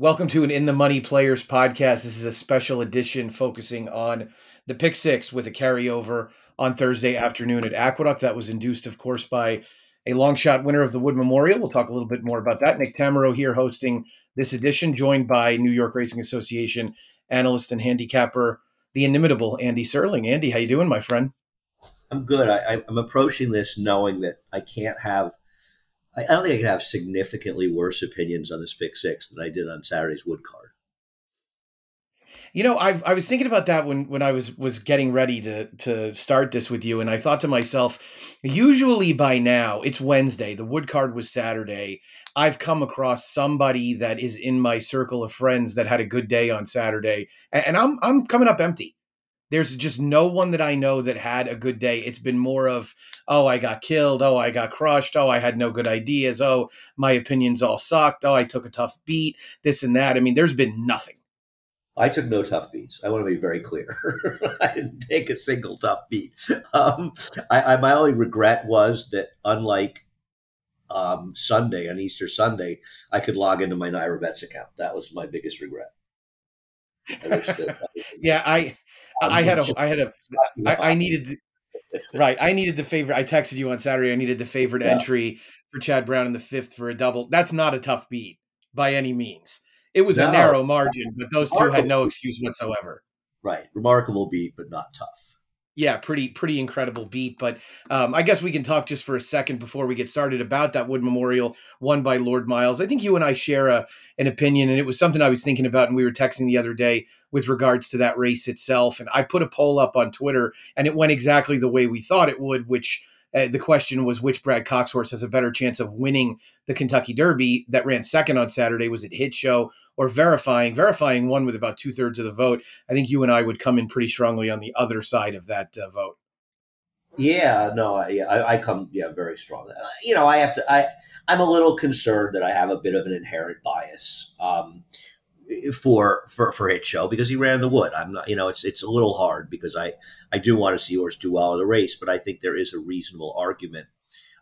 Welcome to an In the Money Players podcast. This is a special edition focusing on the pick six with a carryover on Thursday afternoon at Aqueduct. That was induced, of course, by a long shot winner of the Wood Memorial. We'll talk a little bit more about that. Nick Tammaro here hosting this edition, joined by New York Racing Association analyst and handicapper, the inimitable Andy Serling. Andy, how you doing, my friend? I'm good. I, I'm approaching this knowing that I can't have I, don't think I could have significantly worse opinions on this pick six than I did on Saturday's wood card. You know, I I was thinking about that when when I was was getting ready to to start this with you, and I thought to myself, usually by now it's Wednesday. The wood card was Saturday. I've come across somebody that is in my circle of friends that had a good day on Saturday, and, and I'm I'm coming up empty. There's just no one that I know that had a good day. It's been more of, oh, I got killed. Oh, I got crushed. Oh, I had no good ideas. Oh, my opinions all sucked. Oh, I took a tough beat. This and that. I mean, there's been nothing. I took no tough beats. I want to be very clear. I didn't take a single tough beat. Um, I, I, my only regret was that, unlike um, Sunday on Easter Sunday, I could log into my NYRA Bets account. That was my biggest regret. I yeah, I I had a, I had a, I, I needed, the, right. I needed the favorite. I texted you on Saturday. I needed the favorite yeah. entry for Chad Brown in the fifth for a double. That's not a tough beat by any means. It was no. a narrow margin, but those two had no excuse whatsoever. Right. Remarkable beat, but not tough yeah, pretty pretty incredible beat. But um, I guess we can talk just for a second before we get started about that Wood Memorial won by Lord Miles. I think you and I share a, an opinion, and it was something I was thinking about, and we were texting the other day with regards to that race itself. And I put a poll up on Twitter, and it went exactly the way we thought it would, which uh, the question was which Brad Cox horse has a better chance of winning the Kentucky Derby that ran second on Saturday? Was it Hit Show or Verifying? Verifying won with about two thirds of the vote. I think you and I would come in pretty strongly on the other side of that uh, vote. Yeah, no, I, I, come, yeah, very strong. Uh, you know, I have to, I, I'm a little concerned that I have a bit of an inherent bias. Um, for for for hit show because he ran the wood. I'm not, you know, it's it's a little hard because I I do want to see horse do well in the race, but I think there is a reasonable argument.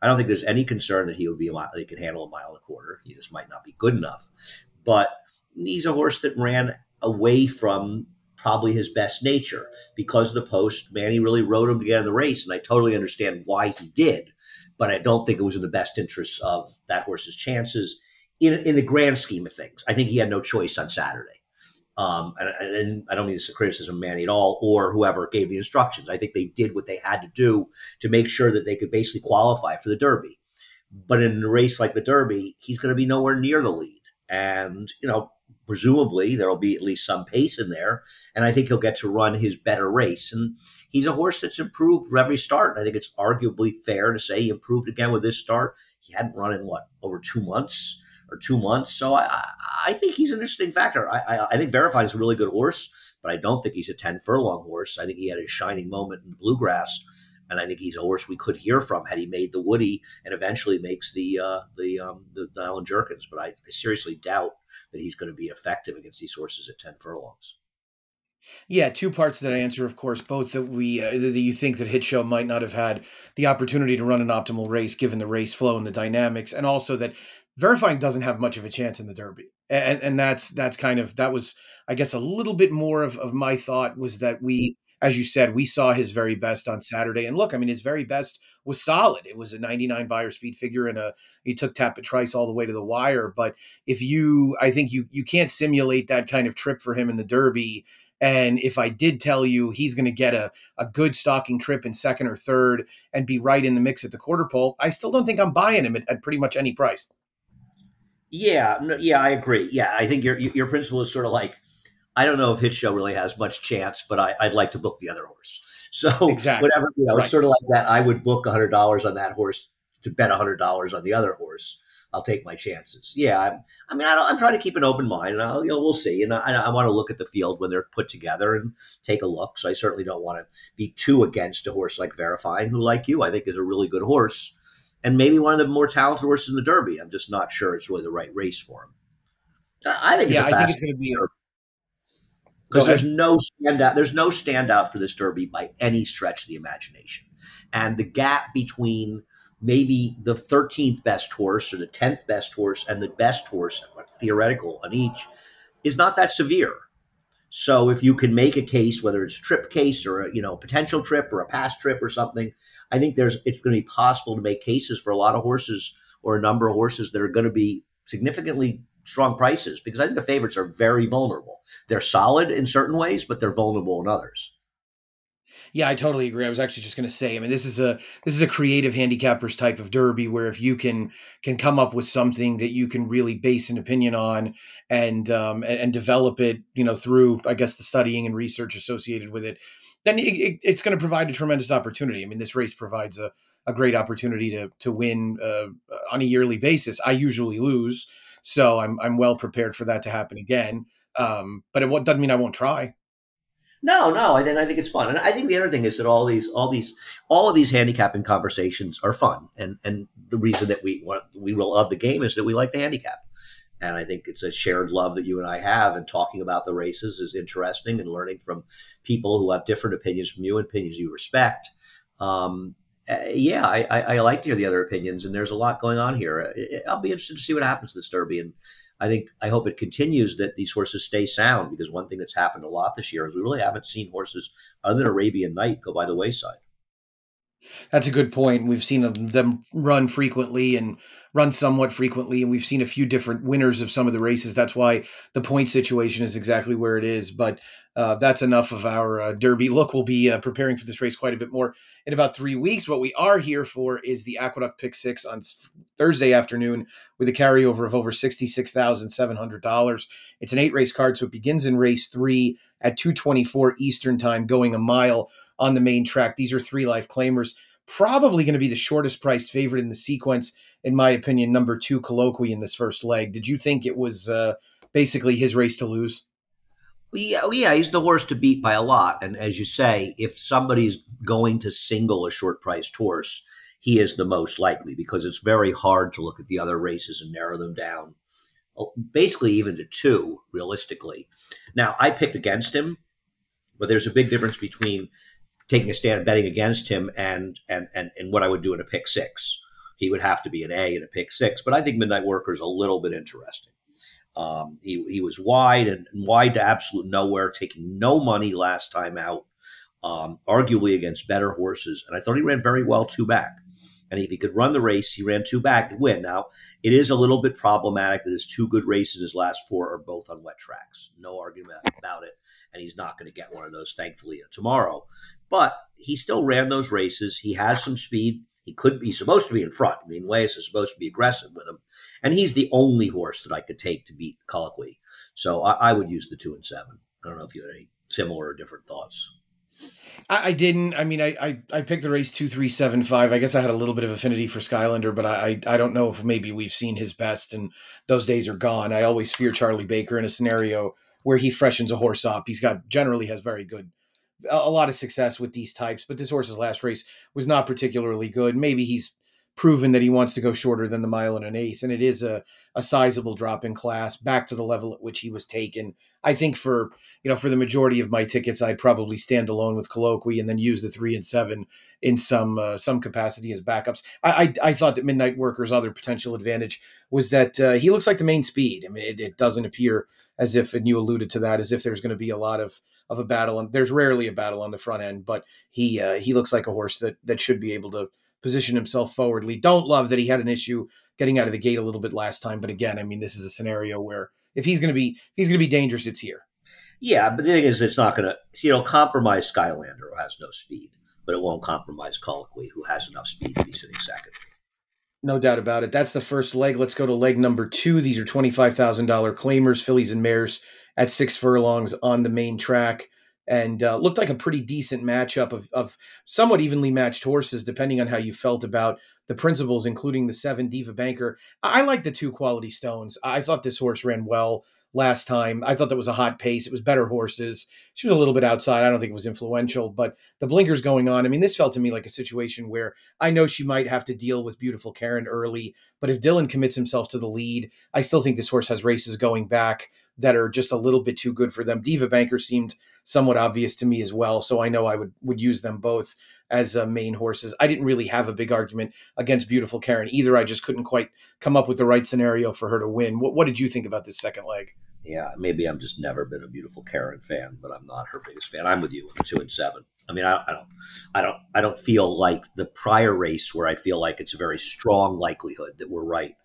I don't think there's any concern that he would be a mile, he could handle a mile and a quarter. He just might not be good enough, but he's a horse that ran away from probably his best nature because the post. Manny really rode him to get in the race, and I totally understand why he did, but I don't think it was in the best interest of that horse's chances in, in the grand scheme of things, I think he had no choice on Saturday. Um, and, and, I don't mean this is a criticism Manny at all, or whoever gave the instructions. I think they did what they had to do to make sure that they could basically qualify for the Derby. But in a race like the Derby, he's going to be nowhere near the lead, and you know, presumably there will be at least some pace in there, and I think he'll get to run his better race. And he's a horse that's improved every start. And I think it's arguably fair to say he improved again with this start. He hadn't run in what over two months or two months. So I, I think he's an interesting factor. I, I, I think Verifying is a really good horse, but I don't think he's a 10 furlong horse. I think he had a shining moment in Blue Grass. And I think he's a horse we could hear from had he made the Woody and eventually makes the uh, the, um, the, Allen Jerkens. But I, I seriously doubt that he's going to be effective against these horses at ten furlongs. Yeah, two parts that answer, of course. Both that we uh, that you think that Hit Show might not have had the opportunity to run an optimal race given the race flow and the dynamics, and also that verifying doesn't have much of a chance in the derby. And and that's that's kind of that was i guess a little bit more of, of my thought was that we as you said we saw his very best on saturday. And look i mean his very best was solid. It was a 99 Beyer speed figure and a he took Tapit Trice all the way to the wire. But if you i think you you can't simulate that kind of trip for him in the derby. And if I did tell you he's going to get a, a good stalking trip in second or third and be right in the mix at the quarter pole, I still don't think I'm buying him at, at pretty much any price. Yeah, no, yeah, I agree. Yeah, I think your your principle is sort of like I don't know if Hit Show really has much chance, but I, would like to book the other horse. So exactly. whatever, you know, right. it's sort of like that. I would book hundred dollars on that horse to bet hundred dollars on the other horse. I'll take my chances. Yeah, I'm, i mean, I am trying to keep an open mind, and I'll, you know, we'll see. And I, I want to look at the field when they're put together and take a look. So I certainly don't want to be too against a horse like Verifying, who, like you, I think is a really good horse and maybe one of the more talented horses in the Derby. I'm just not sure it's really the right race for him. I think it's yeah, I think it's going to be because there's no standout. There's no standout for this Derby by any stretch of the imagination, and the gap between maybe the 13th best horse or the 10th best horse and the best horse, theoretical on each, is not that severe. So if you can make a case, whether it's a trip case or a you know potential trip or a past trip or something, I think there's it's going to be possible to make cases for a lot of horses or a number of horses that are going to be significantly strong prices because I think the favorites are very vulnerable. They're solid in certain ways, but they're vulnerable in others. Yeah, I totally agree. I was actually just going to say. I mean, this is a this is a creative handicappers type of derby where if you can can come up with something that you can really base an opinion on and um, and, and develop it, you know, through I guess the studying and research associated with it, then it, it, it's going to provide a tremendous opportunity. I mean, this race provides a a great opportunity to to win uh, on a yearly basis. I usually lose, so I'm I'm well prepared for that to happen again. Um, but it doesn't mean I won't try. No, no, I then I think it's fun, and I think the other thing is that all these, all these, all of these handicapping conversations are fun, and and the reason that we want we love the game is that we like the handicap, and I think it's a shared love that you and I have, and talking about the races is interesting, and learning from people who have different opinions from you, and opinions you respect. Um, uh, yeah, I, I, I, like to hear the other opinions, and there's a lot going on here. I'll be interested to see what happens to this Derby, and I think I hope it continues that these horses stay sound because one thing that's happened a lot this year is we really haven't seen horses other than Arabian Night go by the wayside. That's a good point. We've seen them run frequently and run somewhat frequently, and we've seen a few different winners of some of the races. That's why the point situation is exactly where it is. But uh, that's enough of our uh, Derby. Look, we'll be uh, preparing for this race quite a bit more in about three weeks. What we are here for is the Aqueduct Pick Six on Thursday afternoon with a carryover of over $66,700. It's an eight race card, so it begins in race three at 224 Eastern Time, going a mile on the main track. These are three life claimers. Probably going to be the shortest priced favorite in the sequence, in my opinion, number two, Colloquy in this first leg. Did you think it was uh, basically his race to lose? Yeah, yeah, he's the horse to beat by a lot. And as you say, if somebody's going to single a short priced horse, he is the most likely because it's very hard to look at the other races and narrow them down, oh, basically even to two, realistically. Now, I picked against him, but there's a big difference between taking a stand betting against him and and and, and what I would do in a pick six. He would have to be an A in a pick six, but I think Midnight Worker is a little bit interesting. Um, he, he was wide and, wide to absolute nowhere, taking no money last time out, um, arguably against better horses. And I thought he ran very well two back. And if he could run the race, he ran two back to win. Now, it is a little bit problematic that his two good races, his last four, are both on wet tracks. No argument about it. And he's not going to get one of those, thankfully, tomorrow. But he still ran those races. He has some speed. He could be supposed to be in front. I mean, Wayes is supposed to be aggressive with him. And he's the only horse that I could take to beat Colloquy. So I, I would use the two and seven. I don't know if you had any similar or different thoughts. I, I didn't. I mean, I, I, I picked the race two three seven five. I guess I had a little bit of affinity for Skylander, but I I don't know if maybe we've seen his best and those days are gone. I always fear Charlie Baker in a scenario where he freshens a horse up. He's got generally has very good a lot of success with these types, but this horse's last race was not particularly good. Maybe he's proven that he wants to go shorter than the mile and an eighth, and it is a, a sizable drop in class back to the level at which he was taken. I think for you know for the majority of my tickets, I'd probably stand alone with Colloquy and then use the three and seven in some uh, some capacity as backups. I, I, I thought that Midnight Worker's other potential advantage was that uh, he looks like the main speed. I mean, it, it doesn't appear as if, and you alluded to that, as if there's going to be a lot of of a battle. And there's rarely a battle on the front end, but he uh, he looks like a horse that that should be able to position himself forwardly. Don't love that he had an issue getting out of the gate a little bit last time, but again, I mean, this is a scenario where if he's going to be if he's going to be dangerous, it's here. Yeah, but the thing is, it's not going to you know compromise Skylander who has no speed, but it won't compromise Colloquy who has enough speed to be sitting second. No doubt about it. That's the first leg. Let's go to leg number two. These are $25,000 claimers, fillies and mares at six furlongs on the main track and uh, looked like a pretty decent matchup of, of somewhat evenly matched horses, depending on how you felt about the principles, including the seven Diva Banker. I like the two quality stones. I thought this horse ran well last time. I thought that was a hot pace. It was better horses. She was a little bit outside. I don't think it was influential, but the blinkers going on. I mean, this felt to me like a situation where I know she might have to deal with beautiful Karen early, but if Dylan commits himself to the lead, I still think this horse has races going back that are just a little bit too good for them. Diva Banker seemed somewhat obvious to me as well, so I know I would would use them both. as uh, main horses. I didn't really have a big argument against Beautiful Karen either. I just couldn't quite come up with the right scenario for her to win. What, what did you think about this second leg? Yeah, maybe I'm just never been a Beautiful Karen fan, but I'm not her biggest fan. I'm with you the two and seven. I mean, I, I, don't, I don't, I don't feel like the prior race where I feel like it's a very strong likelihood that we're right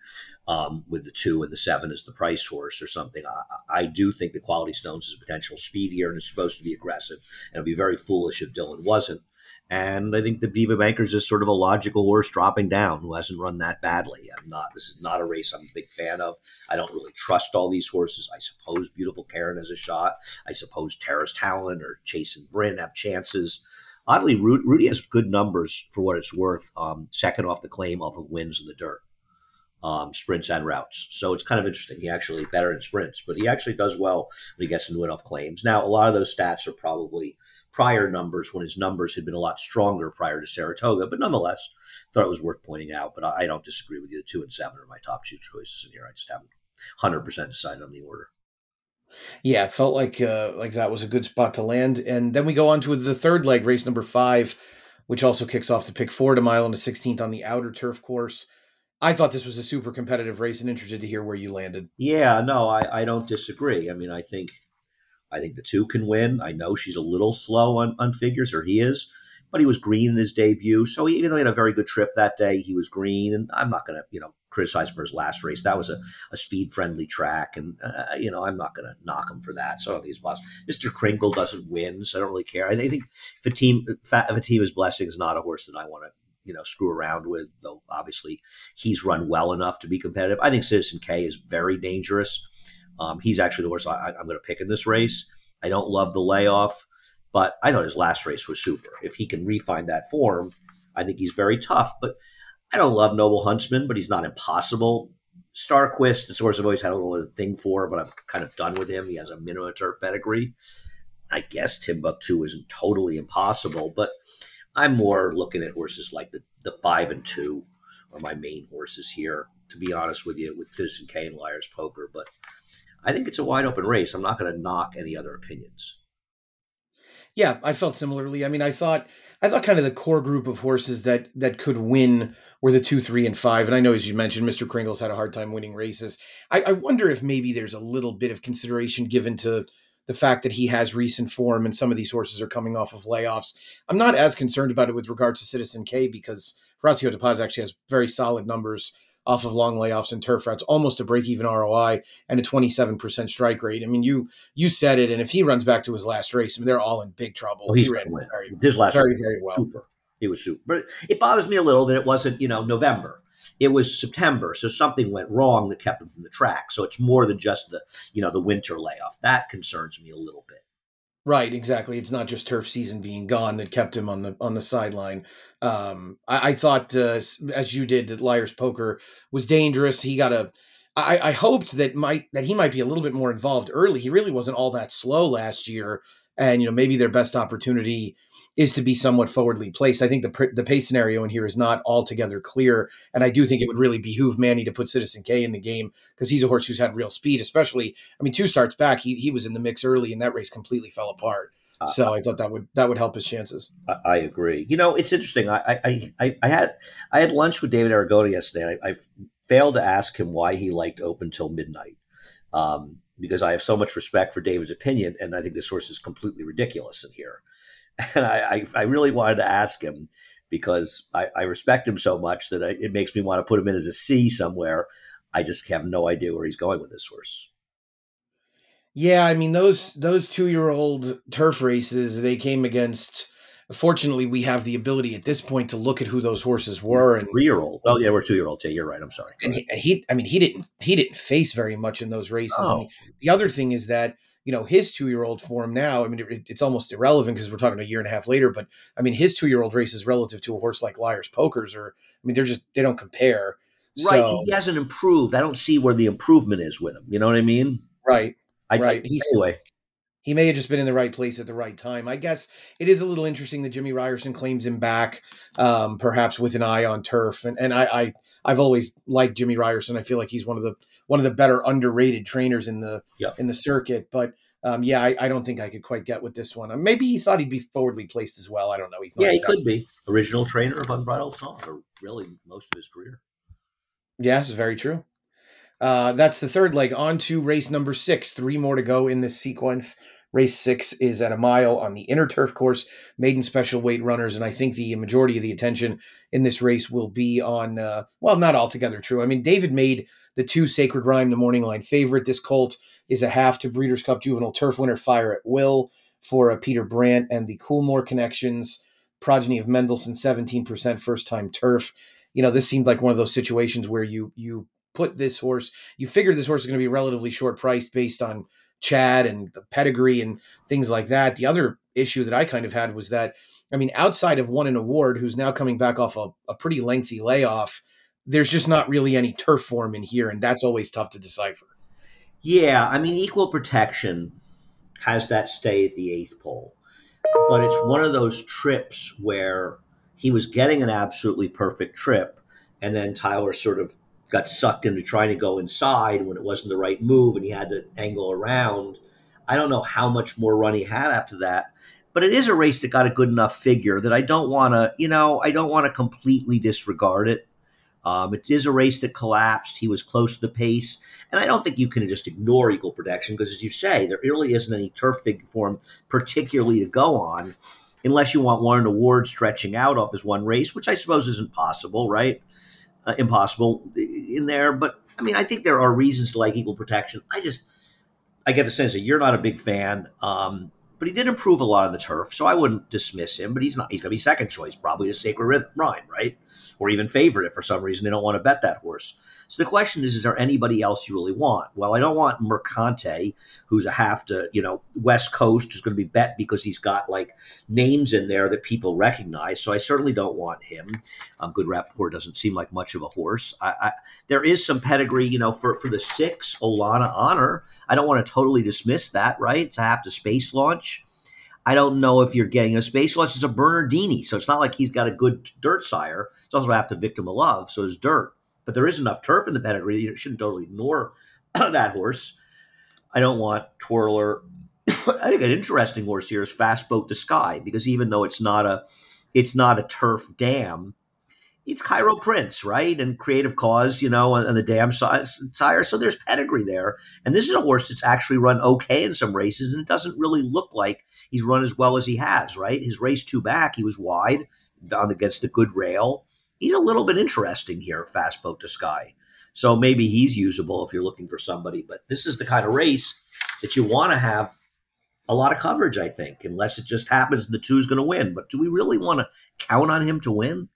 um, with the two and the seven as the price horse or something. I, I do think the Quality Stones is potential speed here and is supposed to be aggressive, and it'd be very foolish if Dylan wasn't. And I think the Diva Bankers is sort of a logical horse dropping down who hasn't run that badly. I'm not. This is not a race I'm a big fan of. I don't really trust all these horses. I suppose Beautiful Karen has a shot. I suppose Terrace Talent or Chase and Bryn have chances. Oddly, Rudy has good numbers for what it's worth. Um, second off the claim off of wins in the dirt um, sprints and routes. So it's kind of interesting. He actually better in sprints, but he actually does well when he gets into off claims. Now, a lot of those stats are probably prior numbers when his numbers had been a lot stronger prior to Saratoga, but nonetheless, thought it was worth pointing out. But I, don't disagree with you. The two and seven are my top two choices in here. I just haven't 100% decided on the order. Yeah, felt like uh, like that was a good spot to land. And then we go on to the third leg, race number five, which also kicks off the pick four to mile and the 16th on the outer turf course. I thought this was a super competitive race and interested to hear where you landed. Yeah, no, I, I don't disagree. I mean, I think I think the two can win. I know she's a little slow on, on figures, or he is, but he was green in his debut. So he, even though he had a very good trip that day, he was green. And I'm not going to, you know, criticize for his last race. That was a, a speed friendly track. And, uh, you know, I'm not going to knock him for that. So I don't think he's possible. Mr. Kringle doesn't win. So I don't really care. I think if a team, if a team is blessing is not a horse that I want to you know screw around with. Though obviously he's run well enough to be competitive. I think Citizen K is very dangerous. Um, he's actually the horse I, am going to pick in this race. I don't love the layoff, but I thought his last race was super. If he can refine that form, I think he's very tough. But I don't love Noble Huntsman, but he's not impossible. Starquist, it's horse I've always had a little thing for, but I'm kind of done with him. He has a turf pedigree. I guess Timbuktu isn't totally impossible, but I'm more looking at horses like the, the five and two are my main horses here, to be honest with you, with Citizen K and Liar's Poker. But I think it's a wide open race. I'm not going to knock any other opinions. Yeah, I felt similarly. I mean, I thought I thought kind of the core group of horses that that could win were the two, three, and five. And I know, as you mentioned, Mr. Kringle's had a hard time winning races. I, I wonder if maybe there's a little bit of consideration given to the fact that he has recent form and some of these horses are coming off of layoffs. I'm not as concerned about it with regards to Citizen K because Horacio De Paz actually has very solid numbers off of long layoffs and turf routes, almost a break even ROI and a 27% strike rate. I mean, you you said it, and if he runs back to his last race, I mean, they're all in big trouble. Well, he ran very, his last very, very well. Super. He was super. But it bothers me a little that it wasn't, you know, November it was September, so something went wrong that kept him from the track. So it's more than just the you know the winter layoff. That concerns me a little bit. Right, exactly. It's not just turf season being gone that kept him on the on the sideline. Um, I, I thought, uh, as you did, that Liar's Poker was dangerous. He got a. I, I hoped that might that he might be a little bit more involved early. He really wasn't all that slow last year, and you know maybe their best opportunity is to be somewhat forwardly placed. I think the the pace scenario in here is not altogether clear, and I do think it would really behoove Manny to put Citizen K in the game because he's a horse who's had real speed. Especially, I mean, two starts back, he he was in the mix early, and that race completely fell apart. Uh, so I thought that would that would help his chances. I, I agree. You know, it's interesting. I, I I, I had I had lunch with David Aragona yesterday. I, I failed to ask him why he liked open till midnight. Um, because I have so much respect for David's opinion, and I think this source is completely ridiculous in here. and I, I, I really wanted to ask him because I, I respect him so much that I, it makes me want to put him in as a C somewhere. I just have no idea where he's going with this horse. Yeah, I mean those those two year old turf races they came against. Fortunately, we have the ability at this point to look at who those horses were. And three year old. Oh yeah, we're two year old Yeah, you're right. I'm sorry. And he, and he, I mean, he didn't he didn't face very much in those races. Oh. the other thing is that you know his two year old form now. I mean, it, it's almost irrelevant because we're talking a year and a half later. But I mean, his two year old races relative to a horse like Liar's Pokers, or I mean, they're just they don't compare. Right, so, he hasn't improved. I don't see where the improvement is with him. You know what I mean? Right. I, right. He's, anyway, he may have just been in the right place at the right time. I guess it is a little interesting that Jimmy Ryerson claims him back, um, perhaps with an eye on turf. And and I, I I've always liked Jimmy Ryerson. I feel like he's one of the one of the better underrated trainers in the in the circuit. But um, yeah, I, I don't think I could quite get with this one. Uh, Maybe he thought he'd be forwardly placed as well. I don't know. He's not Yeah, he exactly- could be original trainer of Unbridled's Song, or really most of his career. Yes, very true. Uh, that's the third leg. On to race number six. Three more to go in this sequence. Race six is at a mile on the inner turf course, maiden special weight runners, and I think the majority of the attention in this race will be on. Uh, well, not altogether true. I mean, David made the two Sacred Rhyme the morning line favorite. This colt is a half to Breeders' Cup Juvenile Turf winner, Fire at Will for uh, Peter Brant and the Coolmore connections, progeny of Mendelssohn, seventeen percent first time turf. You know, this seemed like one of those situations where you you put this horse, you figured this horse is going to be relatively short priced based on Chad and the pedigree and things like that. The other issue that I kind of had was that, I mean, outside of one an award, who's now coming back off a, a pretty lengthy layoff, there's just not really any turf form in here, and that's always tough to decipher. Yeah, I mean, equal protection has that stay at the eighth pole, but it's one of those trips where he was getting an absolutely perfect trip, and then Tyler sort of got sucked into trying to go inside when it wasn't the right move, and he had to angle around. I don't know how much more run he had after that, but it is a race that got a good enough figure that I don't want to, you know, I don't want to completely disregard it. Um, it is a race that collapsed. He was close to the pace. And I don't think you can just ignore equal protection because, as you say, there really isn't any turf figure form particularly to go on unless you want one award stretching out off as one race, which I suppose isn't possible, right? Uh, impossible in there. But I mean, I think there are reasons to like equal protection. I just, I get the sense that you're not a big fan. Um, but he did improve a lot on the turf, so I wouldn't dismiss him. But he's not. He's going to be second choice, probably to Sacred Rhythm Rhyme, right? Or even favorite for some reason they don't want to bet that horse. So the question is: Is there anybody else you really want? Well, I don't want Mercante, who's a half to you know West Coast, who's going to be bet because he's got like names in there that people recognize. So I certainly don't want him. Um, Good Rapport doesn't seem like much of a horse. I, I, there is some pedigree, you know, for for the six Olana Honor. I don't want to totally dismiss that, right? It's a half to space launch. I don't know if you're getting a space launch. It's a Bernardini, so it's not like he's got a good dirt sire. It's also a half to victim of love, so it's dirt. But there is enough turf in the pedigree. You shouldn't totally ignore that horse. I don't want Twirler. I think an interesting horse here is Fast Boat to Sky because even though it's not a, it's not a turf dam, it's Cairo Prince, right? And Creative Cause, you know, and, the dam sire. So there's pedigree there. And this is a horse that's actually run okay in some races, and it doesn't really look like he's run as well as he has, right? His race two back, he was wide on against a good rail. He's a little bit interesting here, Fast Boat to Sky. So maybe he's usable if you're looking for somebody. But this is the kind of race that you want to have a lot of coverage, I think, unless it just happens the two's going to win. But do we really want to count on him to win?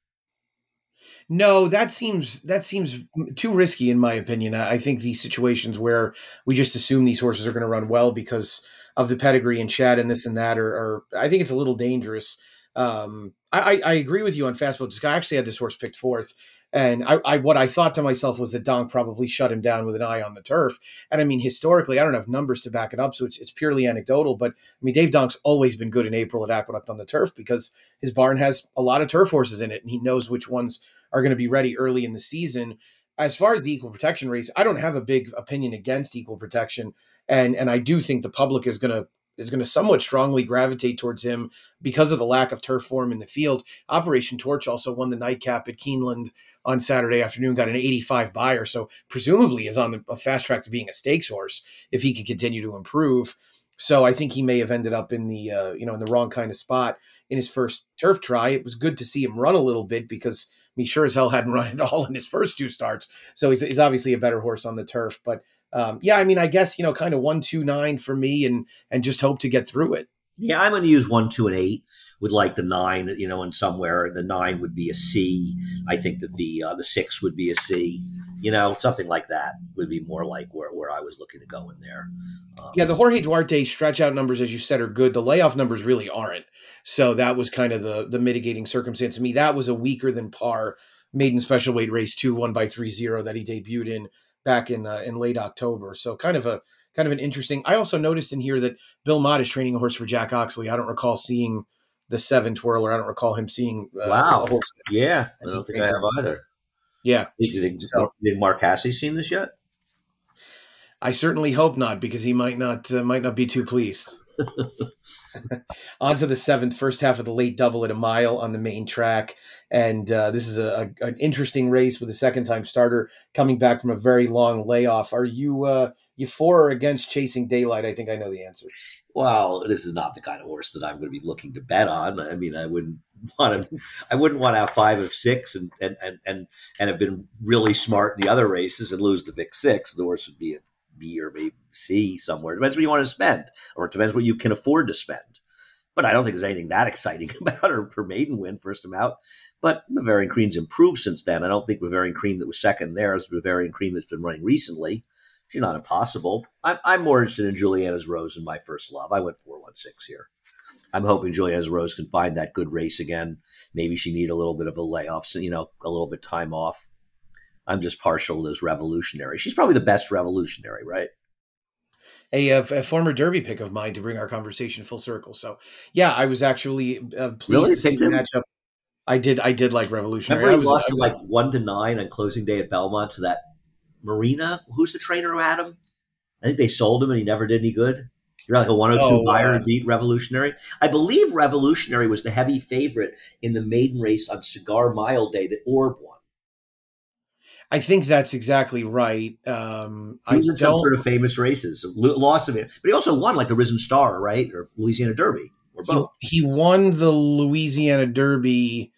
No, that seems that seems too risky in my opinion. I think these situations where we just assume these horses are going to run well because of the pedigree and Chad and this and that are, I think it's a little dangerous. Um, I, I agree with you on Fastboat. I actually had this horse picked fourth, and I, I what I thought to myself was that Donk probably shut him down with an eye on the turf. And I mean, historically, I don't have numbers to back it up, so it's, it's purely anecdotal. But I mean, Dave Donk's always been good in April at Aqueduct on the turf because his barn has a lot of turf horses in it, and he knows which ones are going to be ready early in the season. As far as the equal protection race, I don't have a big opinion against equal protection, and and I do think the public is going to is going to somewhat strongly gravitate towards him because of the lack of turf form in the field. Operation Torch also won the nightcap at Keeneland on Saturday afternoon, got an 85 Beyer, so presumably is on the, a fast track to being a stakes horse if he can continue to improve. So I think he may have ended up in the uh, you know in the wrong kind of spot in his first turf try. It was good to see him run a little bit because he sure as hell hadn't run at all in his first two starts. So he's, he's obviously a better horse on the turf. But um, yeah, I mean, I guess you know, kind of one, two, nine for me, and and just hope to get through it. Yeah, I'm going to use one, two, and eight. Would like the nine, you know, and somewhere the nine would be a C. I think that the uh, the six would be a C. You know, something like that would be more like where, where I was looking to go in there. Um, yeah, the Jorge Duarte stretch out numbers, as you said, are good. The layoff numbers really aren't. So that was kind of the the mitigating circumstance. To me, that was a weaker than par maiden special weight race two, one by three zero that he debuted in back in uh, in late October. So kind of a kind of an interesting. I also noticed in here that Bill Mott is training a horse for Jack Oxley. I don't recall seeing the seven twirler. I don't recall him seeing. Uh, wow. Yeah, I don't think I have either. Yeah. Did, did, did Mark Casse seen this yet? I certainly hope not, because he might not uh, might not be too pleased. on to the seventh, first half of the late double at a mile on the main track. And uh, this is a, a, an interesting race with a second time starter coming back from a very long layoff. Are you uh, you for or against chasing daylight? I think I know the answer. Well, this is not the kind of horse that I'm going to be looking to bet on. I mean, I wouldn't want to. I wouldn't want to have five of six and and and and, and have been really smart in the other races and lose the big six. The horse would be a B or maybe C somewhere. It depends what you want to spend, or it depends what you can afford to spend. But I don't think there's anything that exciting about her, her maiden win, first time out. But Bavarian Cream's improved since then. I don't think Bavarian Cream that was second there is Bavarian Cream that's been running recently. She's not impossible. I'm, I'm more interested in Juliana's Rose and my first love. I went 416 here. I'm hoping Juliana's Rose can find that good race again. Maybe she need a little bit of a layoff, so, you know, a little bit time off. I'm just partial to this revolutionary. She's probably the best revolutionary, right? A, a, a, former Derby pick of mine to bring our conversation full circle. So, yeah, I was actually uh, pleased really? to see the matchup. I did. I did like Revolutionary. Remember I was, lost I was, like one to nine on closing day at Belmont to that Marina. Who's the trainer who had him? I think they sold him and he never did any good. You're like a 102 oh, Beyer uh, and beat Revolutionary. I believe Revolutionary was the heavy favorite in the maiden race on Cigar Mile Day that Orb won. I think that's exactly right. Um, he was I in some sort of famous races, lots of it, but he also won like the Risen Star, right, or Louisiana Derby, or both. He, he won the Louisiana Derby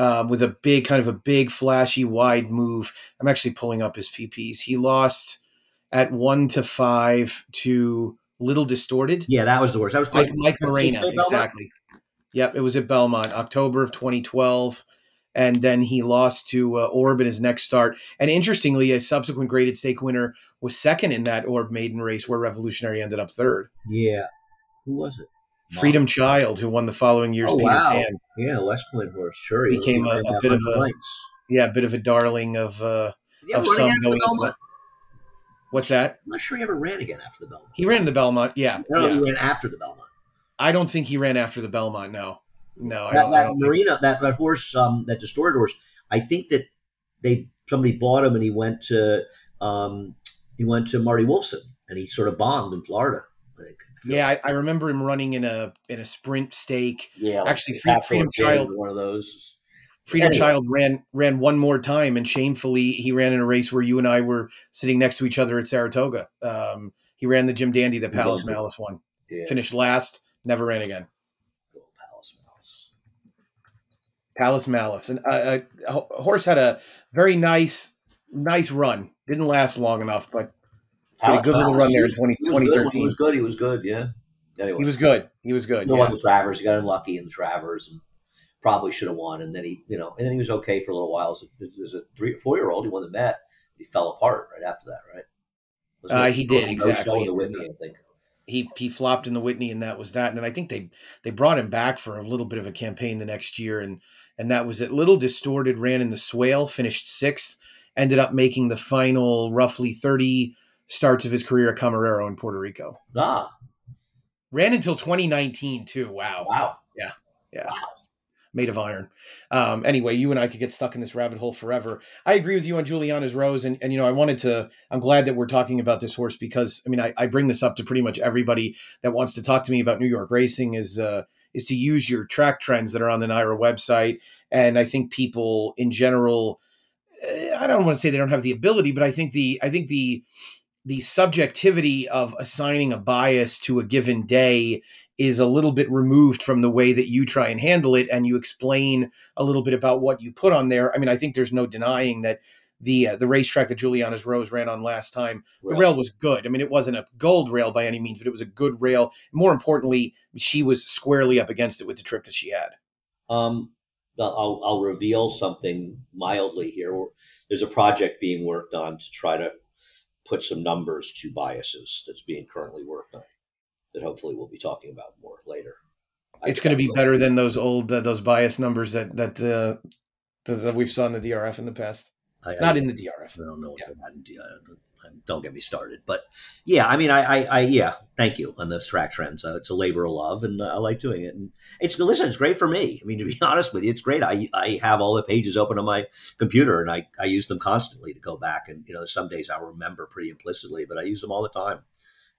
um, with a big, kind of a big, flashy, wide move. I'm actually pulling up his PPs. He lost at one to five to Little Distorted. Yeah, that was the worst. That was Mike, Mike Morena, exactly. Yep, it was at Belmont, October of 2012 and then he lost to uh, Orb in his next start. And interestingly, a subsequent graded stake winner was second in that Orb maiden race, where Revolutionary ended up third. Yeah, who was it? Freedom Child, who won the following year's oh, Peter wow. Pan. Yeah, West Point horse. Sure, he became a, a bit of a yeah, a bit of a darling of uh, yeah, of some going into that. What's that? I'm not sure he ever ran again after the Belmont. He ran the Belmont, yeah. No, yeah. he ran after the Belmont. I don't think he ran after the Belmont. No. No, that, that Marina, think... that, that horse, um, that distorted horse. I think that they somebody bought him and he went to um, he went to Marty Wolfson and he sort of bombed in Florida. I think. Yeah. I, I, remember him running in a in a sprint stake. Yeah, actually, Freedom, Freedom Child, one of those. Freedom anyway. Child ran ran one more time, and shamefully, he ran in a race where you and I were sitting next to each other at Saratoga. Um, he ran the Jim Dandy that Palace Malice won. Yeah. Finished last, never ran again. Palace Malice. And uh, a horse had a very nice, nice run. Didn't last long enough, but had a good little run there in 20, he 2013. He was good. He was good. Yeah. Anyway. He was good. He was good. He yeah. the Travers. He got unlucky in the Travers and probably should have won. And then he, you know, and then he was okay for a little while. As a, as a three, four year old, he won the Met. He fell apart right after that, right? Uh, he did exactly. Whitney, I think he he flopped in the Whitney, and that was that. And then I think they they brought him back for a little bit of a campaign the next year, and and that was it. Little distorted ran in the Swale, finished sixth, ended up making the final roughly thirty starts of his career at Camarero in Puerto Rico. Ah, ran until 2019 too. Wow. Wow. Yeah. Yeah. Wow made of iron. Um, anyway, you and I could get stuck in this rabbit hole forever. I agree with you on Juliana's Rose, and, and you know, I wanted to. I'm glad that we're talking about this horse because I mean, I, I bring this up to pretty much everybody that wants to talk to me about New York racing is uh, is to use your track trends that are on the NYRA website, and I think people in general. Eh, I don't want to say they don't have the ability, but I think the I think the the subjectivity of assigning a bias to a given day is a little bit removed from the way that you try and handle it and you explain a little bit about what you put on there. I mean, I think there's no denying that the uh, the racetrack that Juliana's Rose ran on last time, right. the rail was good. I mean, it wasn't a gold rail by any means, but it was a good rail. More importantly, she was squarely up against it with the trip that she had. Um, I'll, I'll reveal something mildly here. There's a project being worked on to try to put some numbers to biases that's being currently worked on that hopefully we'll be talking about more later. It's going to be better than those old uh, those bias numbers that that, uh, that, that we've saw in the DRF in the past. I, Not I, in the DRF. I don't know what yeah. Don't get me started, but yeah, I mean, I, I, I, yeah, Thank you on the track trends. Uh, it's a labor of love, and uh, I like doing it. And it's listen, it's great for me. I mean, to be honest with you, it's great. I I have all the pages open on my computer, and I I use them constantly to go back. And you know, some days I remember pretty implicitly, but I use them all the time.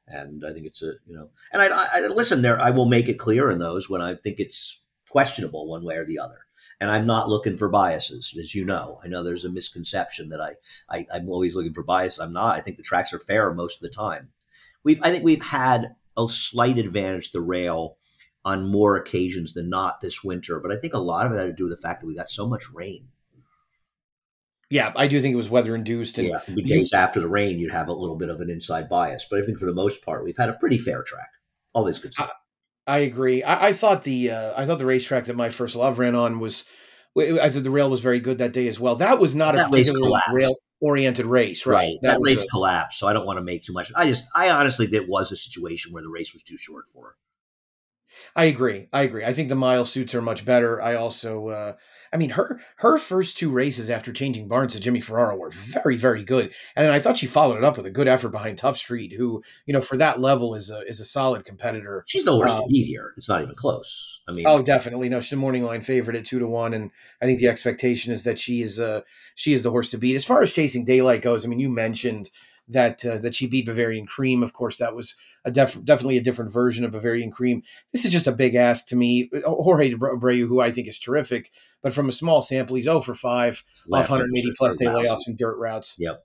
And I think it's a you know, and I, I listen there. I will make it clear in those when I think it's questionable one way or the other. And I'm not looking for biases, as you know. I know there's a misconception that I, I I'm always looking for bias. I'm not. I think the tracks are fair most of the time we've I think we've had a slight advantage the rail on more occasions than not this winter, but I think a lot of it had to do with the fact that we got so much rain. Yeah, I do think it was weather induced. And yeah, days after the rain, you'd have a little bit of an inside bias. But I think for the most part, we've had a pretty fair track. All this good stuff. I, agree. I, I, thought the uh, I thought the racetrack that my first love ran on was. I thought the rail was very good that day as well. That was not that a particularly rail oriented race, right? right. That, that race a, collapsed, so I don't want to make too much. I just, I honestly, that was a situation where the race was too short for her. I agree. I agree. I think the mile suits are much better. I also, uh, I mean, her her first two races after changing barns to Jimmy Ferraro were very, very good. And then I thought she followed it up with a good effort behind Tough Street, who, you know, for that level is a is a solid competitor. She's the worst um, to beat here. It's not even close. I mean, oh, definitely. No, she's a morning line favorite at two to one, and I think the expectation is that she is uh she is the horse to beat. As far as chasing daylight goes, I mean, you mentioned that uh, that she beat Bavarian Cream. Of course, that was a def- definitely a different version of Bavarian Cream. This is just a big ask to me. Jorge Abreu, who I think is terrific, but from a small sample, he's 0 for 5 off 180 plus day layoffs and dirt routes. Yep.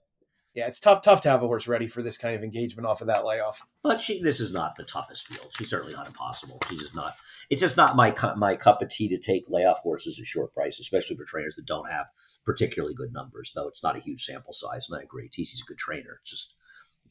Yeah, it's tough tough to have a horse ready for this kind of engagement off of that layoff. But she, this is not the toughest field. She's certainly not impossible. She's just not. It's just not my my cup of tea to take layoff horses at short price, especially for trainers that don't have particularly good numbers. Though it's not a huge sample size, and I agree. TC's a good trainer. It's just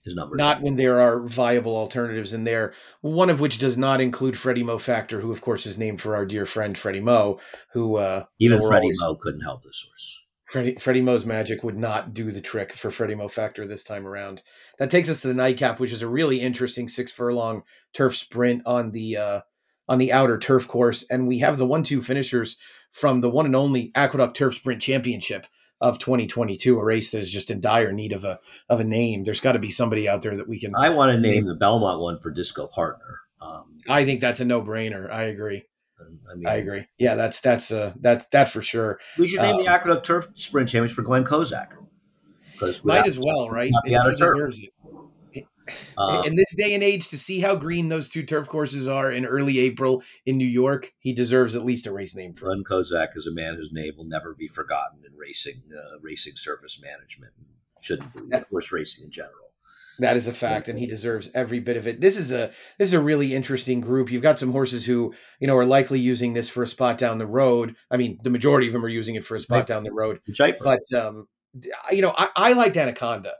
his numbers. Not when there are viable alternatives in there, one of which does not include Freddie Mo Factor, who of course is named for our dear friend Freddie Mo, who uh, even Freddie always, Mo couldn't help this horse. Freddie, Freddie Mo's magic would not do the trick for Freddie Mo Factor this time around. That takes us to the nightcap, which is a really interesting six furlong turf sprint on the uh, on the outer turf course, and we have the one-two finishers from the one and only Aqueduct Turf Sprint Championship of 2022, a race that is just in dire need of a of a name. There's got to be somebody out there that we can. I want to name the Belmont one for Disco Partner. Um, I think that's a no brainer. I agree. I, mean, I agree. Yeah, that's that's uh that's that for sure. We should name um, the Aqueduct Turf Sprint Championship for Glen Kozak. Might as well, right? He deserves it. Uh, in this day and age, to see how green those two turf courses are in early April in New York, he deserves at least a race name. For Glen Kozak is a man whose name will never be forgotten in racing, uh, racing surface management. Shouldn't be, horse racing in general. That is a fact, and he deserves every bit of it. This is a this is a really interesting group. You've got some horses who you know are likely using this for a spot down the road. I mean, the majority of them are using it for a spot right. down the road. But um, you know, I, I liked Anaconda,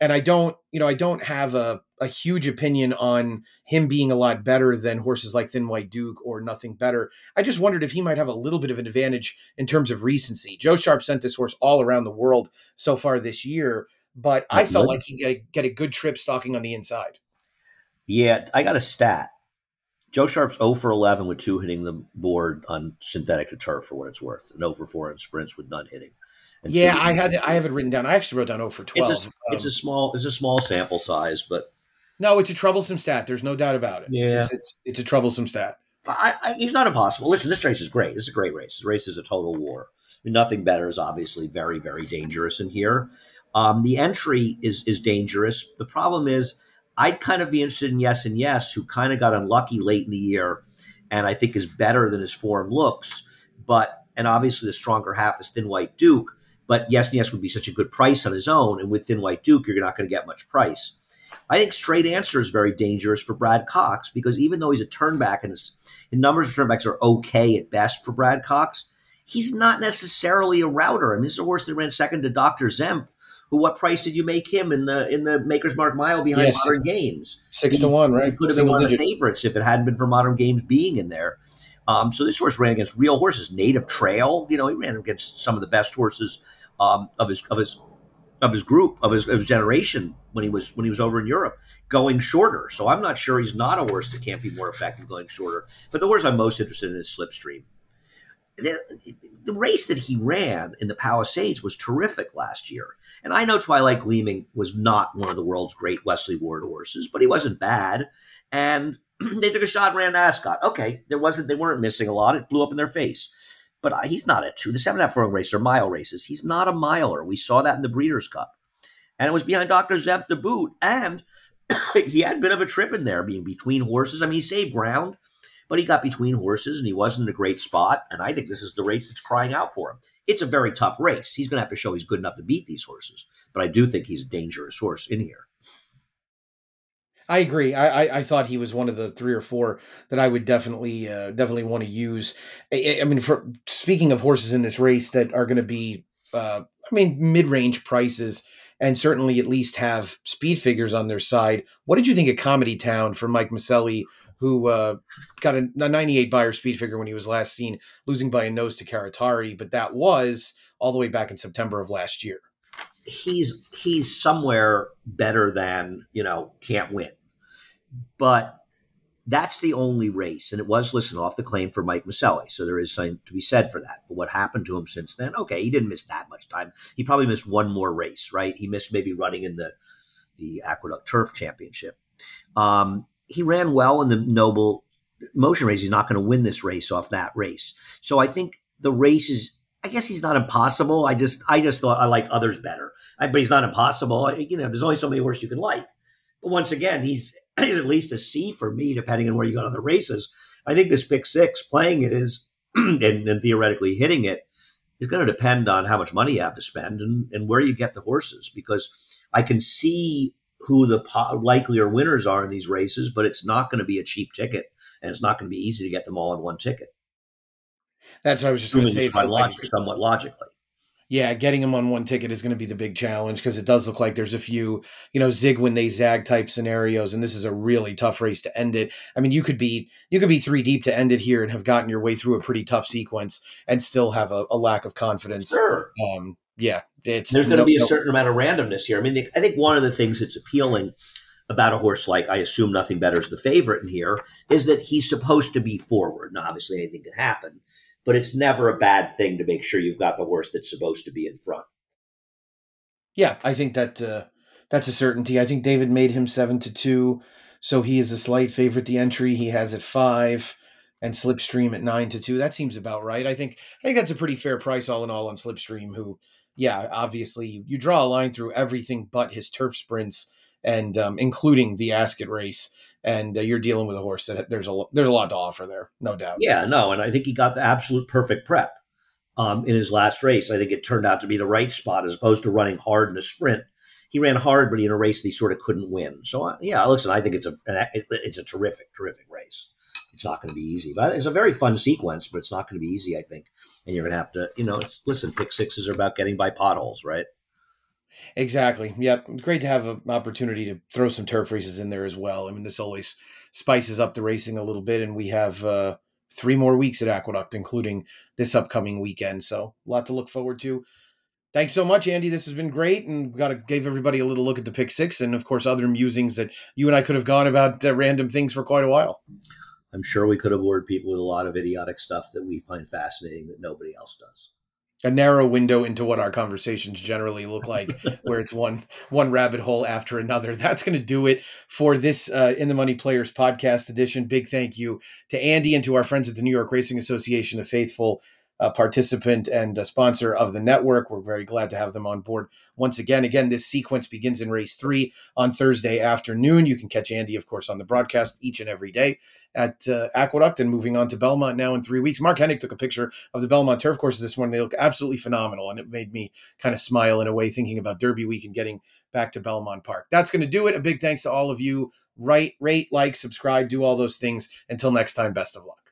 and I don't you know I don't have a a huge opinion on him being a lot better than horses like Thin White Duke or Nothing Better. I just wondered if he might have a little bit of an advantage in terms of recency. Joe Sharp sent this horse all around the world so far this year but I felt like he get, get a good trip stalking on the inside. Yeah, I got a stat. Joe Sharp's 0 for 11 with two hitting the board on synthetic to turf for what it's worth, and 0 for 4 in sprints with none hitting. And yeah, I had I have it written down. I actually wrote down 0 for 12. It's a, um, it's a small it's a small sample size, but no, it's a troublesome stat. There's no doubt about it. Yeah, it's it's, it's a troublesome stat. I, I, he's not impossible. Listen, this race is great. This is a great race. This race is a total war. I mean, nothing better is obviously very, very dangerous in here. Um, the entry is is dangerous. The problem is, I'd kind of be interested in Yes and Yes, who kind of got unlucky late in the year, and I think is better than his form looks. But and obviously the stronger half is Thin White Duke. But Yes and Yes would be such a good price on his own, and with Thin White Duke, you're not going to get much price. I think straight answer is very dangerous for Brad Cox because even though he's a turnback and his, his numbers of turnbacks are okay at best for Brad Cox, he's not necessarily a router. I mean, this is a horse that ran second to Dr. Zempf, who what price did you make him in the in the Maker's Mark Mile behind Modern Games? Six he, to one, right? He could have Single been one digit. of the favorites if it hadn't been for Modern Games being in there. Um, so this horse ran against real horses, native trail. You know, he ran against some of the best horses um, of his of his of his group of his, of his generation when he was when he was over in Europe, going shorter. So I'm not sure he's not a horse that can't be more effective going shorter. But the horse I'm most interested in is Slipstream. The, the race that he ran in the Palisades was terrific last year. And I know Twilight Gleaming was not one of the world's great Wesley Ward horses, but he wasn't bad. And they took a shot and ran Ascot. Okay, there wasn't they weren't missing a lot. It blew up in their face. But uh, he's not a two. The seven and a half furlong race are mile races. He's not a miler. We saw that in the Breeders' Cup, and it was behind Doctor Zempf the boot. And he had a bit of a trip in there, being between horses. I mean, he saved ground but he got between horses and he wasn't in a great spot. And I think this is the race that's crying out for him. It's a very tough race. He's going to have to show he's good enough to beat these horses. But I do think he's a dangerous horse in here. I agree. I, I, I thought he was one of the three or four that I would definitely uh, definitely want to use. I, I, mean, for speaking of horses in this race that are going to be, uh, I mean, mid range prices and certainly at least have speed figures on their side. What did you think of Comedy Town for Mike Maselli who uh, got a, a, 98 Beyer speed figure when he was last seen, losing by a nose to Caratari, but that was all the way back in September of last year. He's he's somewhere better than you know can't win, but that's the only race, and it was listen off the claim for Mike Maselli, so there is something to be said for that. But what happened to him since then? Okay, he didn't miss that much time. He probably missed one more race, right? He missed maybe running in the the Aqueduct Turf Championship. Um, he ran well in the Noble Motion race. He's not going to win this race off that race. So I think the race is. I guess he's not impossible. I just I just thought I liked others better. I, but he's not impossible. I, you know, there's only so many horses you can like. But once again, he's he's at least a C for me, depending on where you go to the races. I think this pick six playing it is and, and theoretically hitting it is going to depend on how much money you have to spend and, and where you get the horses because I can see who the po- likelier winners are in these races, but it's not going to be a cheap ticket, and it's not going to be easy to get them all in one ticket. That's what I was just going to say. Logic, like, somewhat logically. Yeah, getting them on one ticket is going to be the big challenge because it does look like there's a few, you know, zig when they zag type scenarios, and this is a really tough race to end it. I mean, you could be you could be three deep to end it here and have gotten your way through a pretty tough sequence and still have a, a lack of confidence. Sure. Um, yeah, it's there's going to be a certain amount of randomness here. I mean, I think one of the things that's appealing about a horse like I assume nothing better is the favorite in here is that he's supposed to be forward. Now, obviously, anything can happen, but it's never a bad thing to make sure you've got the horse that's supposed to be in front. Yeah, I think that uh, that's a certainty. I think David made him seven to two, so he is a slight favorite. The entry he has at five and Slipstream at nine to two. That seems about right. I think I think that's a pretty fair price all in all on Slipstream, who yeah, obviously you draw a line through everything but his turf sprints and um, including the Ascot race. And uh, you're dealing with a horse that there's a there's a lot to offer there, no doubt. Yeah, no, and I think he got the absolute perfect prep um, in his last race. I think it turned out to be the right spot as opposed to running hard in a sprint. He ran hard, but in a race that he sort of couldn't win. So uh, yeah, listen, I think it's a it's a terrific, terrific race it's not going to be easy. But it's a very fun sequence, but it's not going to be easy, I think. And you're going to have to, you know, listen, pick sixes are about getting by potholes, right? Exactly. Yep. Great to have an opportunity to throw some turf races in there as well. I mean, this always spices up the racing a little bit, and we have uh, three more weeks at Aqueduct, including this upcoming weekend. So a lot to look forward to. Thanks so much, Andy. This has been great, and we got to give everybody a little look at the pick six, and of course other musings that you and I could have gone about uh, random things for quite a while. I'm sure we could have bored people with a lot of idiotic stuff that we find fascinating that nobody else does. A narrow window into what our conversations generally look like, where it's one one rabbit hole after another. That's going to do it for this uh, in the Money Players podcast edition. Big thank you to Andy and to our friends at the New York Racing Association, a faithful a participant and a sponsor of the network. We're very glad to have them on board once again. Again, this sequence begins in race three on Thursday afternoon. You can catch Andy, of course, on the broadcast each and every day at uh, Aqueduct and moving on to Belmont now in three weeks. Mark Hennig took a picture of the Belmont turf courses this morning. They look absolutely phenomenal, and it made me kind of smile in a way thinking about Derby week and getting back to Belmont Park. That's going to do it. A big thanks to all of you. Write, rate, like, subscribe, do all those things. Until next time, best of luck.